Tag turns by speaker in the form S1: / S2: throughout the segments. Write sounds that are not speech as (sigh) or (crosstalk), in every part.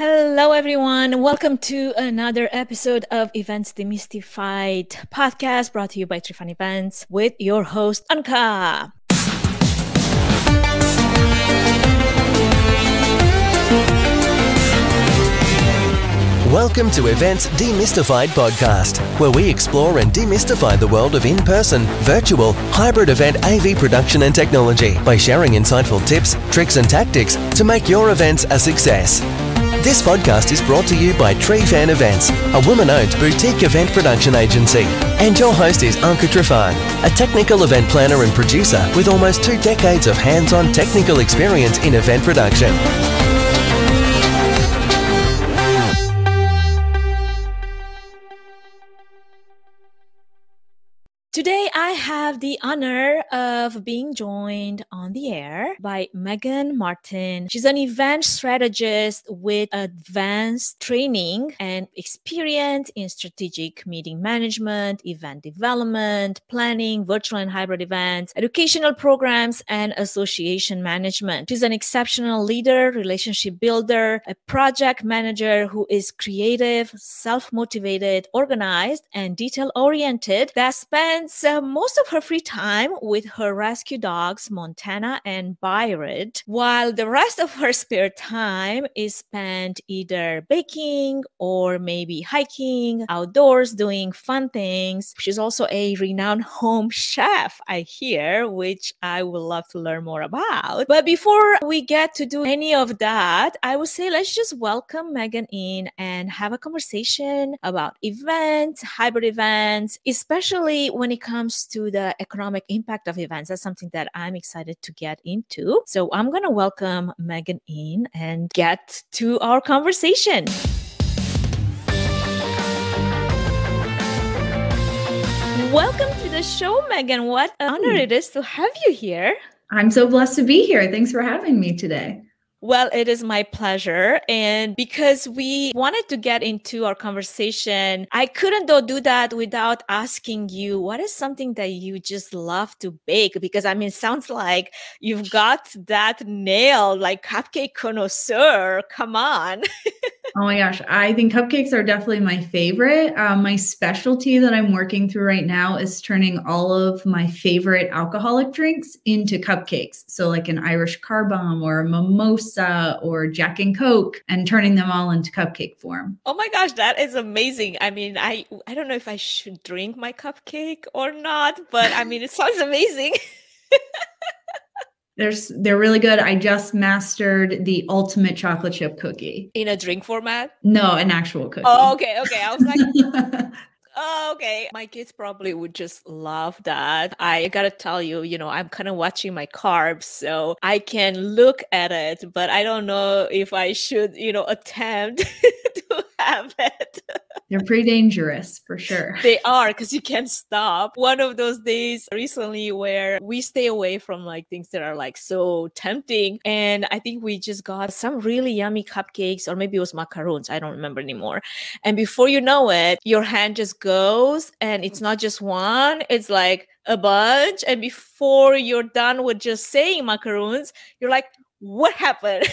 S1: Hello, everyone. Welcome to another episode of Events Demystified podcast brought to you by Trifan Events with your host, Anka.
S2: Welcome to Events Demystified podcast, where we explore and demystify the world of in person, virtual, hybrid event AV production and technology by sharing insightful tips, tricks, and tactics to make your events a success. This podcast is brought to you by Trifan Events, a woman owned boutique event production agency. And your host is Anka Trifan, a technical event planner and producer with almost two decades of hands on technical experience in event production.
S1: Today, I have the honor of being joined on the air by Megan Martin. She's an event strategist with advanced training and experience in strategic meeting management, event development, planning, virtual and hybrid events, educational programs, and association management. She's an exceptional leader, relationship builder, a project manager who is creative, self motivated, organized, and detail oriented that spends spends uh, most of her free time with her rescue dogs, Montana and Byron, while the rest of her (laughs) spare time is spent either baking or maybe hiking outdoors, doing fun things. She's also a renowned home chef, I hear, which I would love to learn more about. But before we get to do any of that, I would say let's just welcome Megan in and have a conversation about events, hybrid events, especially when it it comes to the economic impact of events, that's something that I'm excited to get into. So I'm going to welcome Megan in and get to our conversation. Welcome to the show, Megan. What an honor it is to have you here.
S3: I'm so blessed to be here. Thanks for having me today.
S1: Well, it is my pleasure. And because we wanted to get into our conversation, I couldn't though do that without asking you what is something that you just love to bake? Because I mean, sounds like you've got that nail like cupcake connoisseur. Come on. (laughs)
S3: oh my gosh. I think cupcakes are definitely my favorite. Um, my specialty that I'm working through right now is turning all of my favorite alcoholic drinks into cupcakes. So, like an Irish car bomb or a mimosa or Jack and Coke and turning them all into cupcake form.
S1: Oh my gosh, that is amazing. I mean, I I don't know if I should drink my cupcake or not, but I mean, it sounds amazing. (laughs)
S3: There's they're really good. I just mastered the ultimate chocolate chip cookie.
S1: In a drink format?
S3: No, an actual cookie.
S1: Oh, okay, okay. I was like (laughs) Oh, okay. My kids probably would just love that. I gotta tell you, you know, I'm kind of watching my carbs, so I can look at it, but I don't know if I should, you know, attempt (laughs) to (laughs) have it.
S3: They're pretty dangerous for sure.
S1: They are because you can't stop. One of those days recently where we stay away from like things that are like so tempting. And I think we just got some really yummy cupcakes, or maybe it was macaroons. I don't remember anymore. And before you know it, your hand just goes and it's not just one, it's like a bunch. And before you're done with just saying macaroons, you're like, what happened?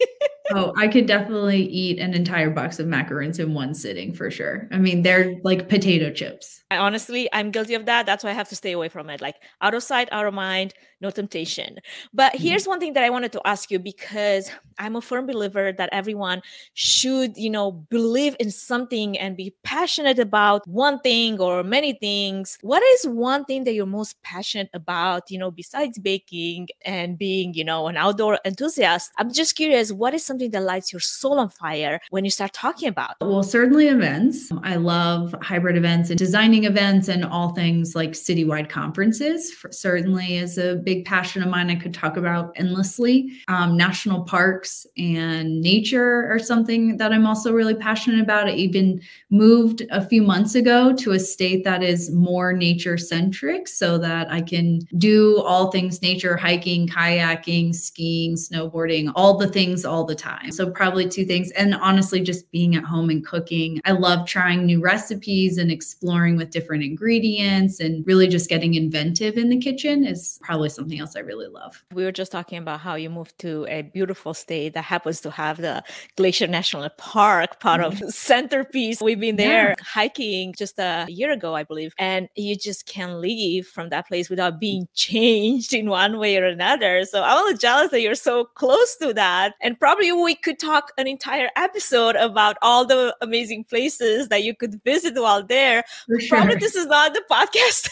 S1: (laughs)
S3: oh, I could definitely eat an entire box of macaroons in one sitting for sure. I mean, they're like potato chips.
S1: I honestly, I'm guilty of that. That's why I have to stay away from it. Like out of sight, out of mind, no temptation. But mm-hmm. here's one thing that I wanted to ask you because I'm a firm believer that everyone should, you know, believe in something and be passionate about one thing or many things. What is one thing that you're most passionate about, you know, besides baking and being, you know, an outdoor enthusiast? I'm just curious, what is something that lights your soul on fire when you start talking about?
S3: Well, certainly events. I love hybrid events and designing events and all things like citywide conferences. For, certainly is a big passion of mine I could talk about endlessly. Um, national parks and nature are something that I'm also really passionate about. I even moved a few months ago to a state that is more nature centric so that I can do all things nature, hiking, kayaking, skiing, snowboarding, all the things all the time. So, probably two things. And honestly, just being at home and cooking. I love trying new recipes and exploring with different ingredients and really just getting inventive in the kitchen is probably something else I really love.
S1: We were just talking about how you moved to a beautiful state that happens to have the Glacier National Park part of mm-hmm. centerpiece. We've been there yeah. hiking just a year ago, I believe, and you just can't leave from that place without being (laughs) changed in one way or another. So I'm a little jealous that you're so close to that. And probably we could talk an entire episode about all the amazing places that you could visit while there. Sure. Probably this is not the podcast.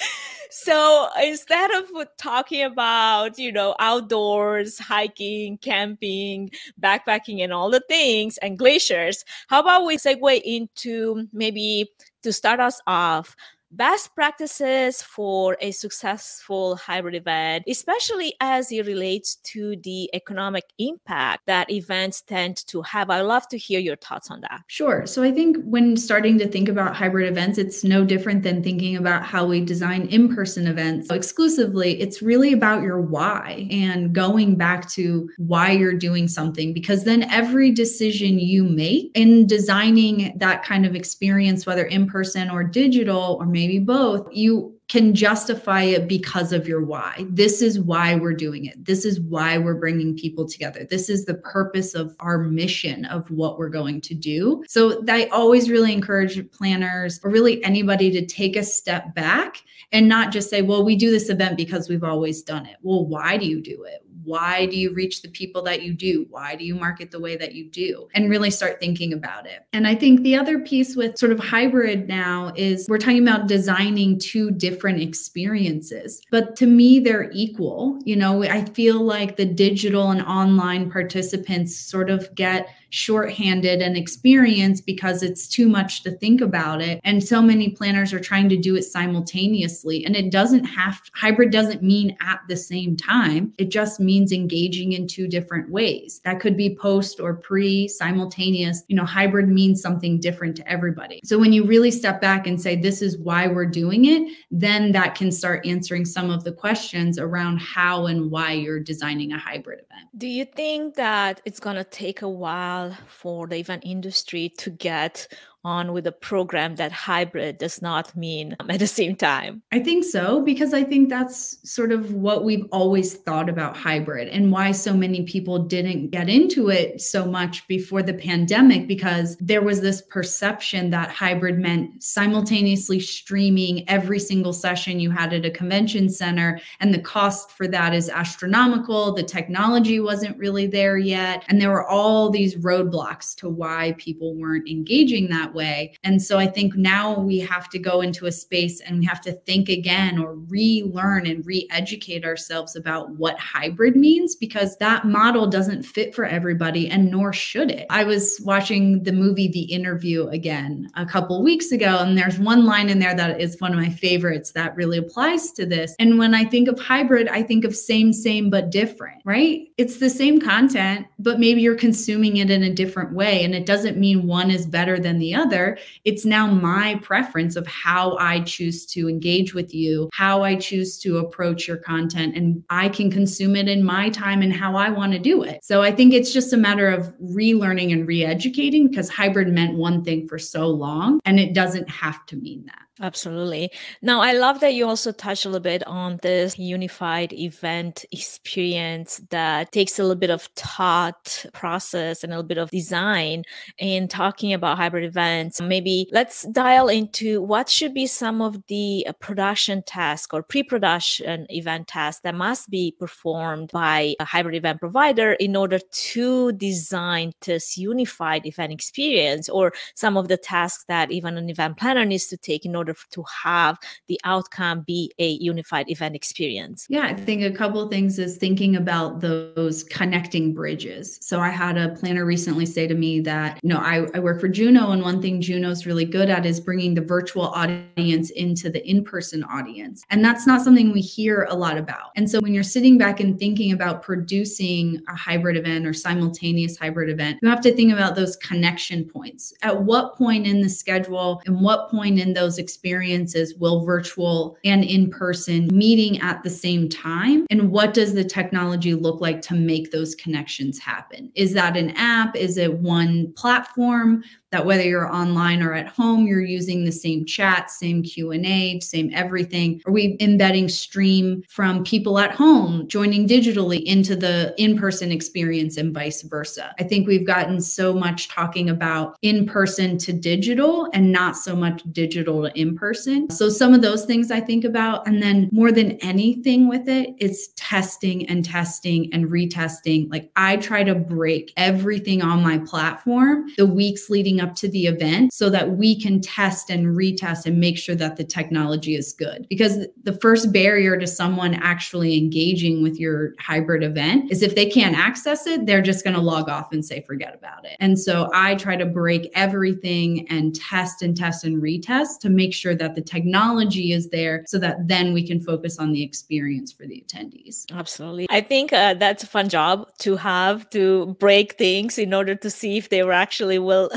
S1: (laughs) so instead of talking about you know outdoors hiking camping backpacking and all the things and glaciers how about we segue into maybe to start us off best practices for a successful hybrid event, especially as it relates to the economic impact that events tend to have. I'd love to hear your thoughts on that.
S3: Sure. So I think when starting to think about hybrid events, it's no different than thinking about how we design in person events so exclusively. It's really about your why and going back to why you're doing something, because then every decision you make in designing that kind of experience, whether in person or digital or maybe both, you can justify it because of your why. This is why we're doing it. This is why we're bringing people together. This is the purpose of our mission of what we're going to do. So I always really encourage planners or really anybody to take a step back and not just say, well, we do this event because we've always done it. Well, why do you do it? Why do you reach the people that you do? Why do you market the way that you do? And really start thinking about it. And I think the other piece with sort of hybrid now is we're talking about designing two different experiences. But to me, they're equal. You know, I feel like the digital and online participants sort of get shorthanded and experience because it's too much to think about it. And so many planners are trying to do it simultaneously. And it doesn't have hybrid doesn't mean at the same time. It just means engaging in two different ways. That could be post or pre, simultaneous. You know, hybrid means something different to everybody. So when you really step back and say, this is why we're doing it, then that can start answering some of the questions around how and why you're designing a hybrid event.
S1: Do you think that it's going to take a while? For the event industry to get on with a program that hybrid does not mean um, at the same time?
S3: I think so, because I think that's sort of what we've always thought about hybrid and why so many people didn't get into it so much before the pandemic, because there was this perception that hybrid meant simultaneously streaming every single session you had at a convention center. And the cost for that is astronomical. The technology wasn't really there yet. And there were all these roadblocks to why people weren't engaging that way. And so I think now we have to go into a space and we have to think again or relearn and re educate ourselves about what hybrid means because that model doesn't fit for everybody and nor should it. I was watching the movie The Interview again a couple weeks ago, and there's one line in there that is one of my favorites that really applies to this. And when I think of hybrid, I think of same, same, but different, right? It's the same content, but maybe you're consuming it in a different way. And it doesn't mean one is better than the other. It's now my preference of how I choose to engage with you, how I choose to approach your content, and I can consume it in my time and how I want to do it. So I think it's just a matter of relearning and re educating because hybrid meant one thing for so long, and it doesn't have to mean that.
S1: Absolutely. Now, I love that you also touched a little bit on this unified event experience that takes a little bit of thought process and a little bit of design in talking about hybrid events. Maybe let's dial into what should be some of the uh, production tasks or pre production event tasks that must be performed by a hybrid event provider in order to design this unified event experience or some of the tasks that even an event planner needs to take in order order to have the outcome be a unified event experience?
S3: Yeah, I think a couple things is thinking about those connecting bridges. So I had a planner recently say to me that, you know, I, I work for Juno, and one thing Juno's really good at is bringing the virtual audience into the in person audience. And that's not something we hear a lot about. And so when you're sitting back and thinking about producing a hybrid event or simultaneous hybrid event, you have to think about those connection points. At what point in the schedule and what point in those experiences experiences will virtual and in person meeting at the same time? And what does the technology look like to make those connections happen? Is that an app? Is it one platform? That whether you're online or at home you're using the same chat same q&a same everything. Are we embedding stream from people at home joining digitally into the in-person experience and vice versa? I think we've gotten so much talking about in-person to digital and not so much digital to in-person. So some of those things i think about and then more than anything with it it's testing and testing and retesting. Like i try to break everything on my platform the weeks leading leading up to the event so that we can test and retest and make sure that the technology is good. Because the first barrier to someone actually engaging with your hybrid event is if they can't access it, they're just going to log off and say, forget about it. And so I try to break everything and test and test and retest to make sure that the technology is there so that then we can focus on the experience for the attendees.
S1: Absolutely. I think uh, that's a fun job to have to break things in order to see if they were actually will (laughs)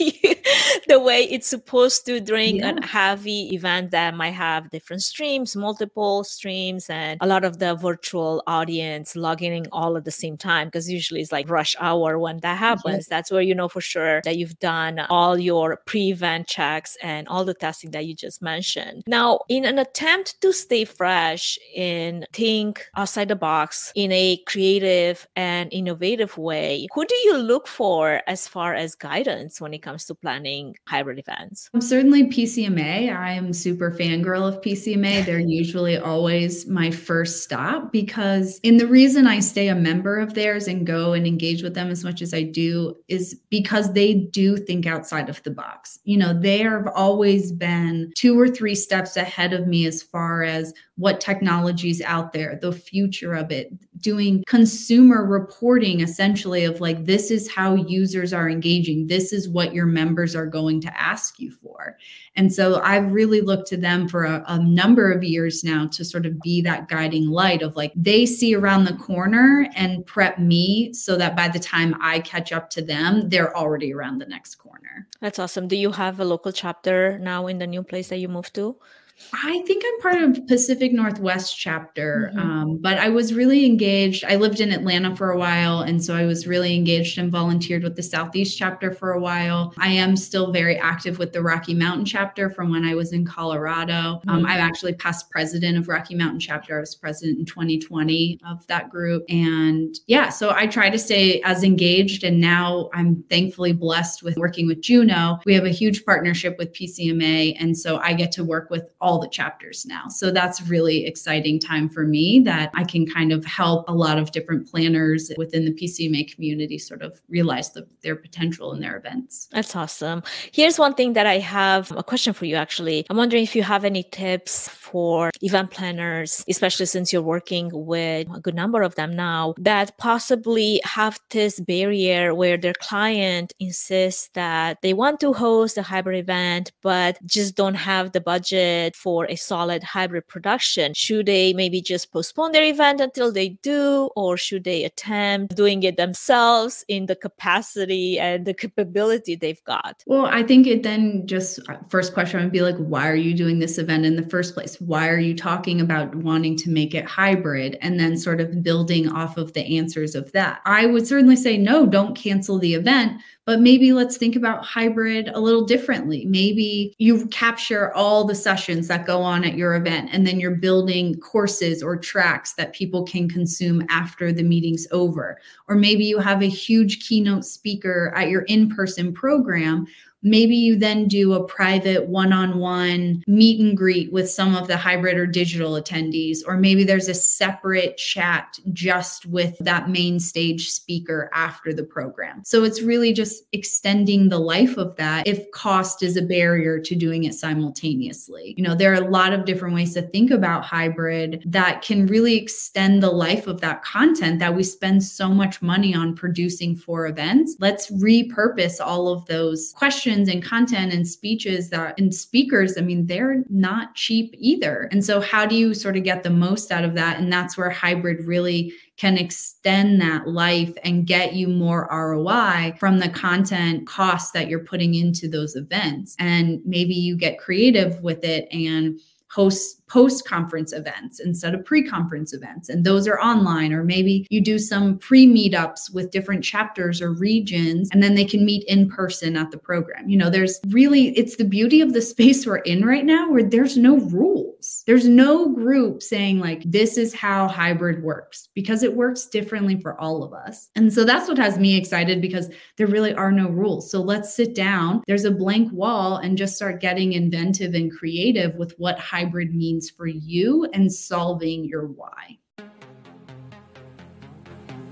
S1: you (laughs) the way it's supposed to during yeah. a heavy event that might have different streams, multiple streams, and a lot of the virtual audience logging in all at the same time. Because usually it's like rush hour when that happens. That's where you know for sure that you've done all your pre event checks and all the testing that you just mentioned. Now, in an attempt to stay fresh and think outside the box in a creative and innovative way, who do you look for as far as guidance when it comes to planning hybrid events?
S3: I'm certainly PCMA. I am super fangirl of PCMA. (laughs) They're usually always my first stop because in the reason I stay a member of theirs and go and engage with them as much as I do is because they do think outside of the box. You know, they have always been two or three steps ahead of me as far as what technologies out there, the future of it, doing consumer reporting essentially of like, this is how users are engaging. This is what your members are going to ask you for. And so I've really looked to them for a, a number of years now to sort of be that guiding light of like, they see around the corner and prep me so that by the time I catch up to them, they're already around the next corner.
S1: That's awesome. Do you have a local chapter now in the new place that you moved to?
S3: I think I'm part of Pacific Northwest chapter, mm-hmm. um, but I was really engaged. I lived in Atlanta for a while, and so I was really engaged and volunteered with the Southeast chapter for a while. I am still very active with the Rocky Mountain chapter from when I was in Colorado. Um, mm-hmm. Um, I'm actually past president of Rocky Mountain chapter. I was president in 2020 of that group, and yeah, so I try to stay as engaged. And now I'm thankfully blessed with working with Juno. We have a huge partnership with PCMA, and so I get to work with all all the chapters now. So that's really exciting time for me that I can kind of help a lot of different planners within the PCMA community sort of realize the, their potential in their events.
S1: That's awesome. Here's one thing that I have a question for you actually. I'm wondering if you have any tips for event planners, especially since you're working with a good number of them now, that possibly have this barrier where their client insists that they want to host a hybrid event, but just don't have the budget for a solid hybrid production? Should they maybe just postpone their event until they do, or should they attempt doing it themselves in the capacity and the capability they've got?
S3: Well, I think it then just uh, first question would be like, why are you doing this event in the first place? Why are you talking about wanting to make it hybrid? And then sort of building off of the answers of that. I would certainly say, no, don't cancel the event, but maybe let's think about hybrid a little differently. Maybe you capture all the sessions that go on at your event, and then you're building courses or tracks that people can consume after the meeting's over. Or maybe you have a huge keynote speaker at your in person program Maybe you then do a private one on one meet and greet with some of the hybrid or digital attendees, or maybe there's a separate chat just with that main stage speaker after the program. So it's really just extending the life of that if cost is a barrier to doing it simultaneously. You know, there are a lot of different ways to think about hybrid that can really extend the life of that content that we spend so much money on producing for events. Let's repurpose all of those questions sessions and content and speeches that and speakers, I mean, they're not cheap either. And so, how do you sort of get the most out of that? And that's where hybrid really can extend that life and get you more ROI from the content costs that you're putting into those events. And maybe you get creative with it and host post conference events instead of pre conference events. And those are online, or maybe you do some pre meetups with different chapters or regions, and then they can meet in person at the program. You know, there's really, it's the beauty of the (laughs) space we're in right now where there's no rules. There's no group saying, like, this is how hybrid works because it works differently for all of us. And so that's what has me excited because there really are no rules. So let's sit down, there's a blank wall, and just start getting inventive and creative with what hybrid means means for you and solving your why.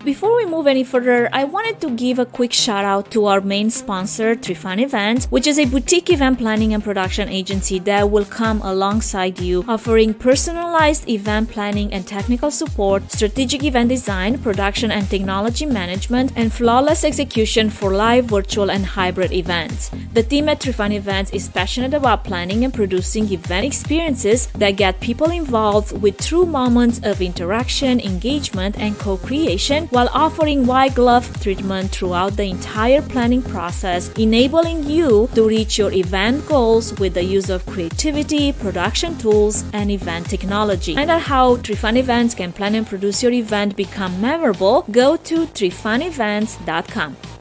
S1: Before we move any further, I wanted to give a quick shout out to our main sponsor, Trifan Events, which is a boutique event planning and production agency that will come alongside you, offering personalized event planning and technical support, strategic event design, production and technology management, and flawless execution for live, virtual, and hybrid events. The team at Trifan Events is passionate about planning and producing event experiences that get people involved with true moments of interaction, engagement, and co creation while offering white glove treatment throughout the entire planning process, enabling you to reach your event goals with the use of creativity, production tools, and event technology. Find out how Trifan Events can plan and produce your event become memorable. Go to trifanevents.com.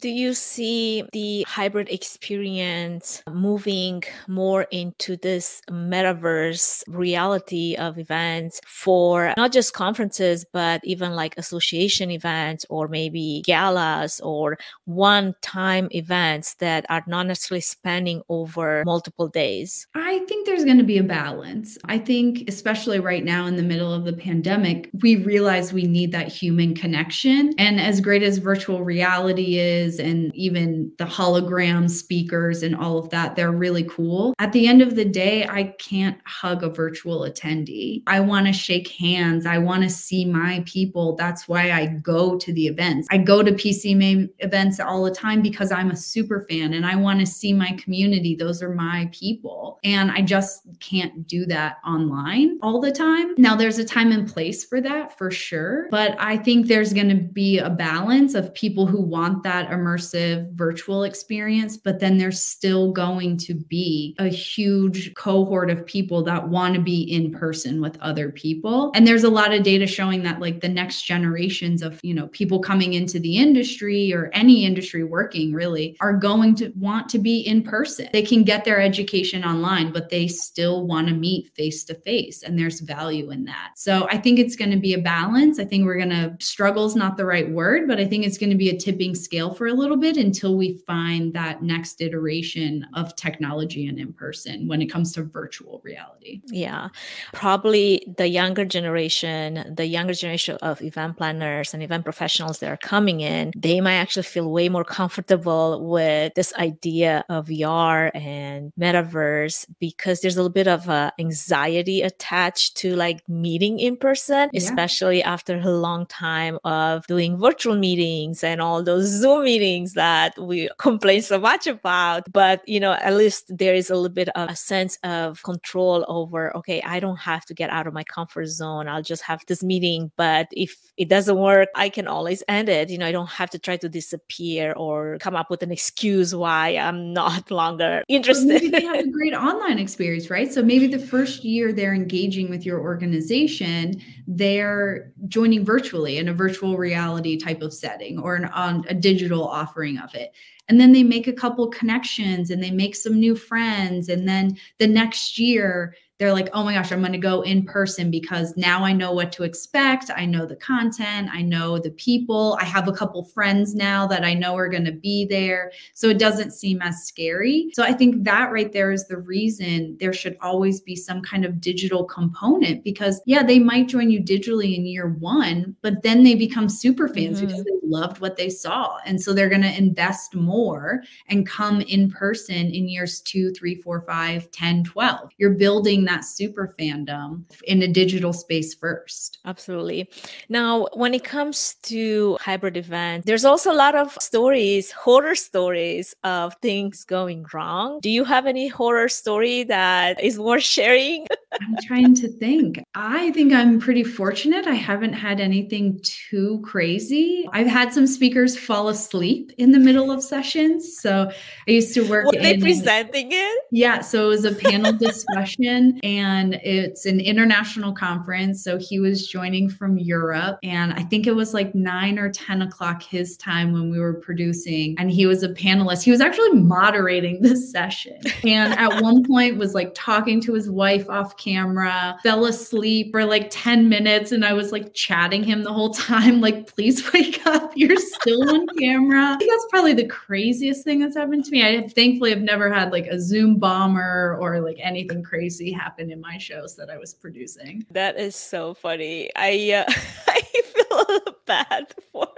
S1: Do you see the hybrid experience moving more into this metaverse reality of events for not just conferences, but even like association events or maybe galas or one time events that are not necessarily spanning over multiple days?
S3: I think there's going to be a balance. I think, especially right now in the middle of the pandemic, we realize we need that human connection. And as great as virtual reality is, and even the hologram speakers and all of that. They're really cool. At the end of the day, I can't hug a virtual attendee. I want to shake hands. I want to see my people. That's why I go to the events. I go to PCMA events all the time because I'm a super fan and I want to see my community. Those are my people. And I just can't do that online all the time. Now, there's a time and place for that for sure. But I think there's going to be a balance of people who want that immersive virtual experience, but then there's still going to be a huge cohort of people that want to be in person with other people. And there's a lot of data showing that like the next generations of, you know, people coming into the industry or any industry working really are going to want to be in person. They can get their education online, but they still want to meet face to face and there's value in that. So I think it's going to be a balance. I think we're going to struggle is not the right word, but I think it's going to be a tipping scale for a little bit until we find that next iteration of technology and in person when it comes to virtual reality.
S1: Yeah. Probably the younger generation, the younger generation of event planners and event professionals that are coming in, they might actually feel way more comfortable with this idea of VR and metaverse because there's a little bit of uh, anxiety attached to like meeting in person, yeah. especially after a long time of doing virtual meetings and all those Zoom meetings that we complain so much about. But, you know, at least there is a little bit of a sense of control over, okay, I don't have to get out of my comfort zone. I'll just have this meeting. But if it doesn't work, I can always end it. You know, I don't have to try to disappear or come up with an excuse why I'm not (laughs) longer interested.
S3: they have a great online experience, right? So maybe the first year they're engaging with your organization, they're joining virtually in a virtual reality type of setting or an, on a digital offering of it. And then they make a couple connections and they make some new friends. And then the next year they're like, oh my gosh, I'm going to go in person because now I know what to expect. I know the content, I know the people. I have a couple friends now that I know are going to be there. So it doesn't seem as scary. So I think that right there is the reason there should always be some kind of digital component because, yeah, they might join you digitally in year one, but then they become super fans mm-hmm. because they loved what they saw. And so they're going to invest more and come in person in years two, three, four, five, 10, 12. You're building that super fandom in a digital space first.
S1: Absolutely. Now, when it comes to hybrid event, there's also a lot of stories, horror stories of things going wrong. Do you have any horror story that is worth sharing? (laughs)
S3: I'm trying to think. I think I'm pretty fortunate. I haven't had anything too crazy. I've had some speakers fall asleep in the middle of sessions. So I used to work
S1: Were in, they presenting it?
S3: Yeah. So it was a panel (laughs) discussion and it's an international conference. So he was joining from Europe. And I think it was like nine or 10 o'clock his time when we were producing. And he was a panelist. He was actually moderating this session. And at one point was like talking to his wife off camera, fell asleep for like 10 minutes. And I was like chatting him the whole time, like, please wake up. You're still on camera. that's probably the craziest thing that's happened to me. I thankfully have never had like a Zoom bomber or like anything crazy happen in my shows that I was producing.
S1: That is so funny. I uh, (laughs) I feel (laughs) bad for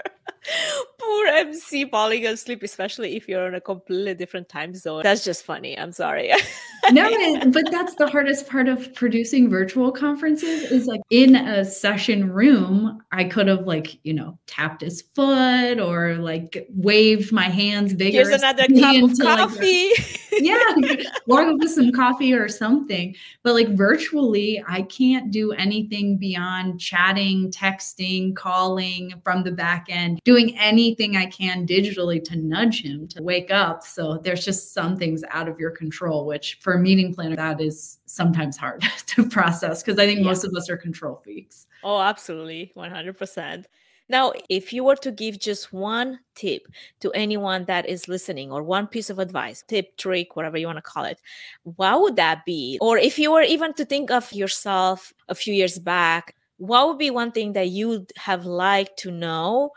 S1: poor MC falling asleep, especially if you're in a completely different time zone. That's just funny. I'm sorry. (laughs)
S3: no, but that's the hardest part of producing virtual conferences is like in a session room, I could have like, you know, tapped his foot or like waved my hands bigger.
S1: Here's another cup of coffee.
S3: Like, (laughs) yeah, walk up with some coffee or something. But like virtually, I can't do anything beyond chatting, texting, calling from the back end, doing anything I can digitally to nudge him to wake up. So there's just some things out of your control, which for a meeting planner, that is sometimes hard (laughs) to process because I think yeah. most of us are control freaks.
S1: Oh, absolutely. 100%. Now, if you were to give just one tip to anyone that is listening, or one piece of advice, tip, trick, whatever you want to call it, what would that be? Or if you were even to think of yourself a few years back, what would be one thing that you'd have liked to know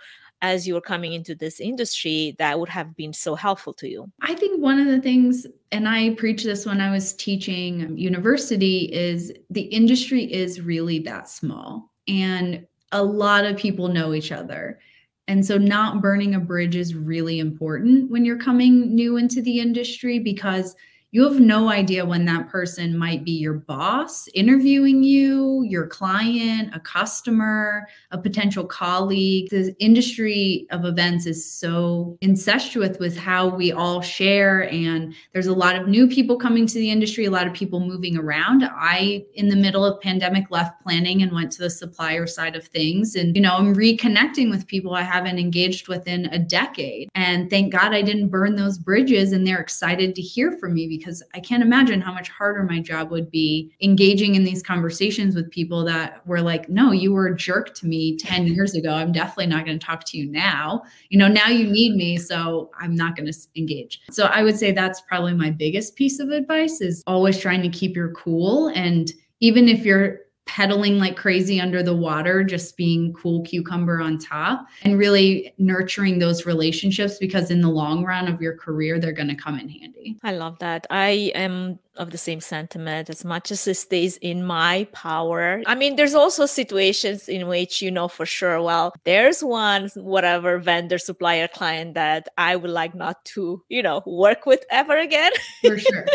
S1: as you were coming into this industry that would have been so helpful to you?
S3: I think one of the things, and I preach this when I was teaching university, is the industry is really that small. And a lot of people know each other. And so, not burning a bridge is really important when you're coming new into the industry because you have no idea when that person might be your boss interviewing you, your client, a customer, a potential colleague. The industry of events is so incestuous with how we all share. And there's a lot of new people coming to the industry, a lot of people moving around. I, in the middle of pandemic, left planning and went to the supplier side of things. And, you know, I'm reconnecting with people I haven't engaged with in a decade. And thank God I didn't burn those bridges and they're excited to hear from me because because I can't imagine how much harder my job would be engaging in these conversations with people that were like, no, you were a jerk to me 10 (laughs) years ago. I'm definitely not going to talk to you now. You know, now you need me, so I'm not going to engage. So I would say that's probably my biggest piece of advice is always trying to keep your cool and even if you're pedaling like crazy under the water, just being cool cucumber on top, and really nurturing those relationships because in the long run of your career, they're going to come in handy.
S1: I love that. I am of the same sentiment as much as it stays in my power. I mean, there's also situations in which you know for sure, well, there's one whatever vendor, supplier, client that I would like not to, you know, work with ever again.
S3: For sure.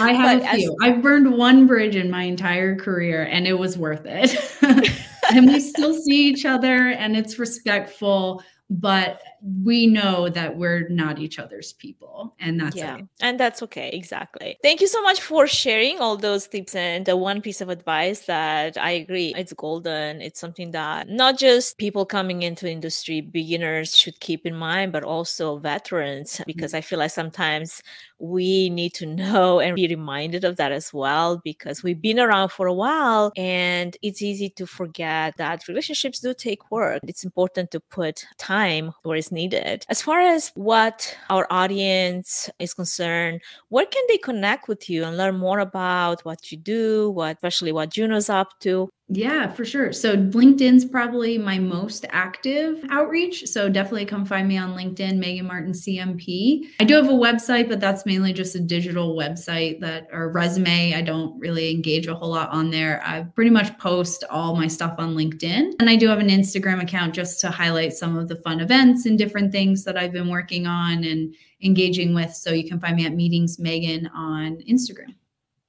S3: I (laughs) have but a few. As- I've burned one bridge in my entire career and it was worth it. (laughs) and we still see each other and it's respectful but we know that we're not each other's people and that's yeah it.
S1: and that's okay exactly thank you so much for sharing all those tips and the one piece of advice that i agree it's golden it's something that not just people coming into industry beginners should keep in mind but also veterans because mm-hmm. i feel like sometimes we need to (laughs) know and be reminded of that as well because we've been around for a while and it's easy to forget that relationships do take work. It's important to put time where it's needed. As far as what our audience is concerned, where can they connect with you and learn more about what you do, what especially what Juno's up to?
S3: Yeah, for sure. So LinkedIn's probably my most active outreach. So definitely come find me on LinkedIn, Megan Martin CMP. I do have a website, but that's mainly just a digital website that or resume. I don't really engage a whole lot on there. I pretty much post all my stuff on LinkedIn. And I do have an Instagram account just to highlight some of the fun events and different things that I've been working on and engaging with. So you can find me at Meetings Megan on Instagram.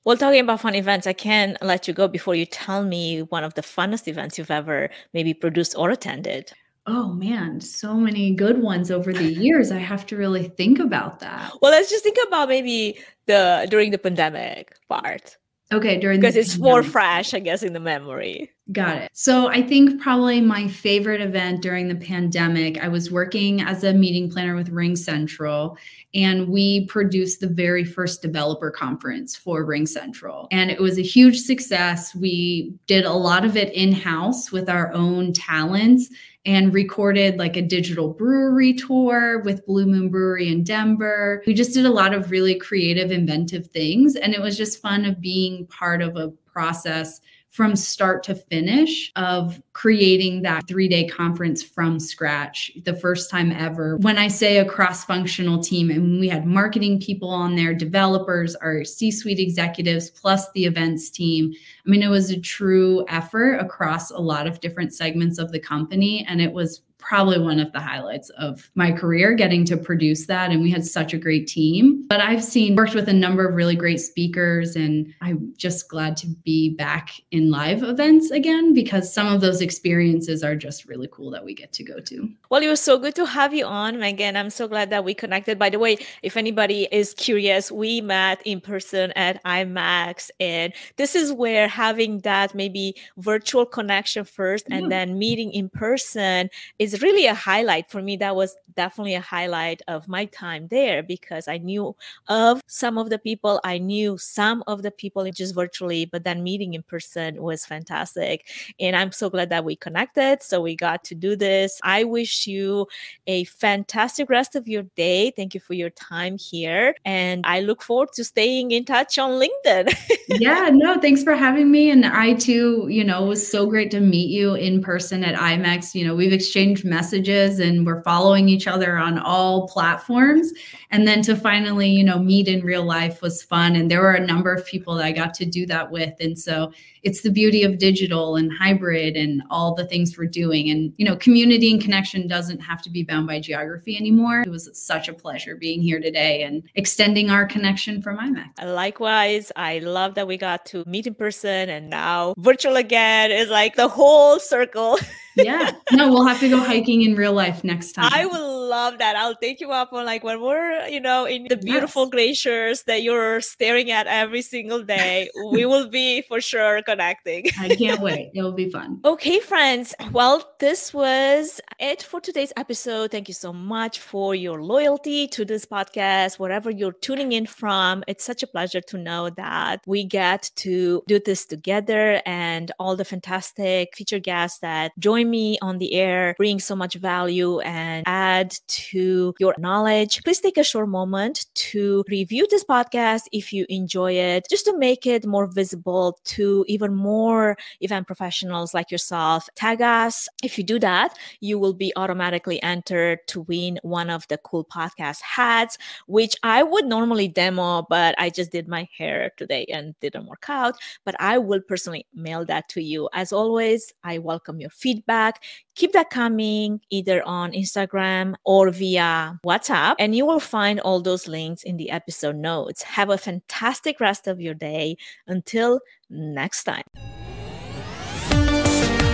S1: Well, talking about fun events, I can't let you go before you tell me one of the funnest events you've ever maybe produced or attended.
S3: Oh man, so many good ones over the (laughs) years. I have to really think about that.
S1: Well, let's just think about maybe the during the pandemic part.
S3: Okay, during
S1: because it's pandemic. more fresh, I guess, in the memory.
S3: Got it. So I think probably my favorite event during the pandemic, I was working as a meeting planner with RingCentral, and we produced the very first developer conference for RingCentral. And it was a huge success. We did a lot of it in house with our own talents and recorded like a digital brewery tour with Blue Moon Brewery in Denver. We just did a lot of really creative, inventive things. And it was just fun of being part of a process from start to finish of creating that three day conference from scratch, the first time ever. When I say a cross functional team, and we had marketing people on there, developers, our C suite executives, plus the events team. I mean, it was a true effort across a lot of different segments of the company, and it was probably one of the highlights of my career getting to produce that and we had such a great team. But i've seen worked with a number of really great speakers and i'm just glad to be back in live events again because some of those experiences are just really cool that we get to go to.
S1: Well it was so good to have you on megan. I'm so glad that we connected. By the way if anybody is curious we met in person at IMEX and this is where having that maybe virtual connection first and then meeting in person is really a highlight for me. That was definitely a highlight of my time there because I knew of some of the people. I knew some of the people just virtually, but then meeting in person was fantastic. And I'm so glad that we connected. So we got to do this. I wish you a fantastic rest of your day. Thank you for your time here. And I look forward to staying in touch on LinkedIn. (laughs)
S3: yeah, no, thanks for having me. And I too, you know, it was so great to meet you in person at IMEX. You know, we've exchanged messages and we're following each other on all platforms. And then to finally you know meet in real life was fun. And there were a number of people that i got to do that with. And so it's the beauty of digital and hybrid and all the things we're doing. And you know community and connection doesn't have to be bound by geography anymore. It was such a pleasure being here today and extending our connection from IMEX.
S1: Likewise i love that we got to meet in person and now virtual again. Is like the whole circle (laughs)
S3: yeah. No we'll have to go hiking in real life next time.
S1: I will love that i'll take you up on like when we're you know, in the beautiful yes. glaciers that you're staring at every single day. we will be for sure connecting. (laughs)
S3: I can't wait. It will be fun.
S1: Okay, friends. Well, this was it for today's episode. Thank you so much for your loyalty to this podcast, wherever you're tuning in from. It's such a pleasure to know that we get to do this together and all the fantastic feature guests that join me on the air bring so much value and add to your knowledge. Please take a short moment to review this podcast if you enjoy it, just to make it more visible to even more event professionals like yourself. Tag us. If you do that, you will be automatically entered to win one of the cool podcast hats, which I would normally demo, but I just did my hair today and didn't work out. But I will personally mail that to you. As always, I welcome your feedback. Keep that coming either on Instagram or via WhatsApp, and you will find all those links in the episode notes. Have a fantastic rest of your day. Until next time.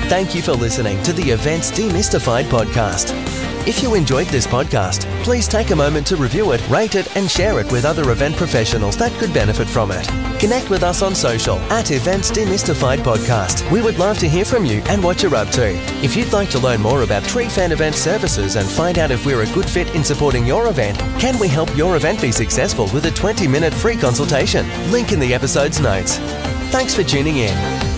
S2: Thank you for listening to the Events Demystified podcast. If you enjoyed this podcast, please take a moment to review it, rate it, and share it with other event professionals that could benefit from it. Connect with us on social at Events Demystified Podcast. We would love to hear from you and what you're up to. If you'd like to learn more about Trifan Event services and find out if we're a good fit in supporting your event, can we help your event be successful with a 20 minute free consultation? Link in the episode's notes. Thanks for tuning in.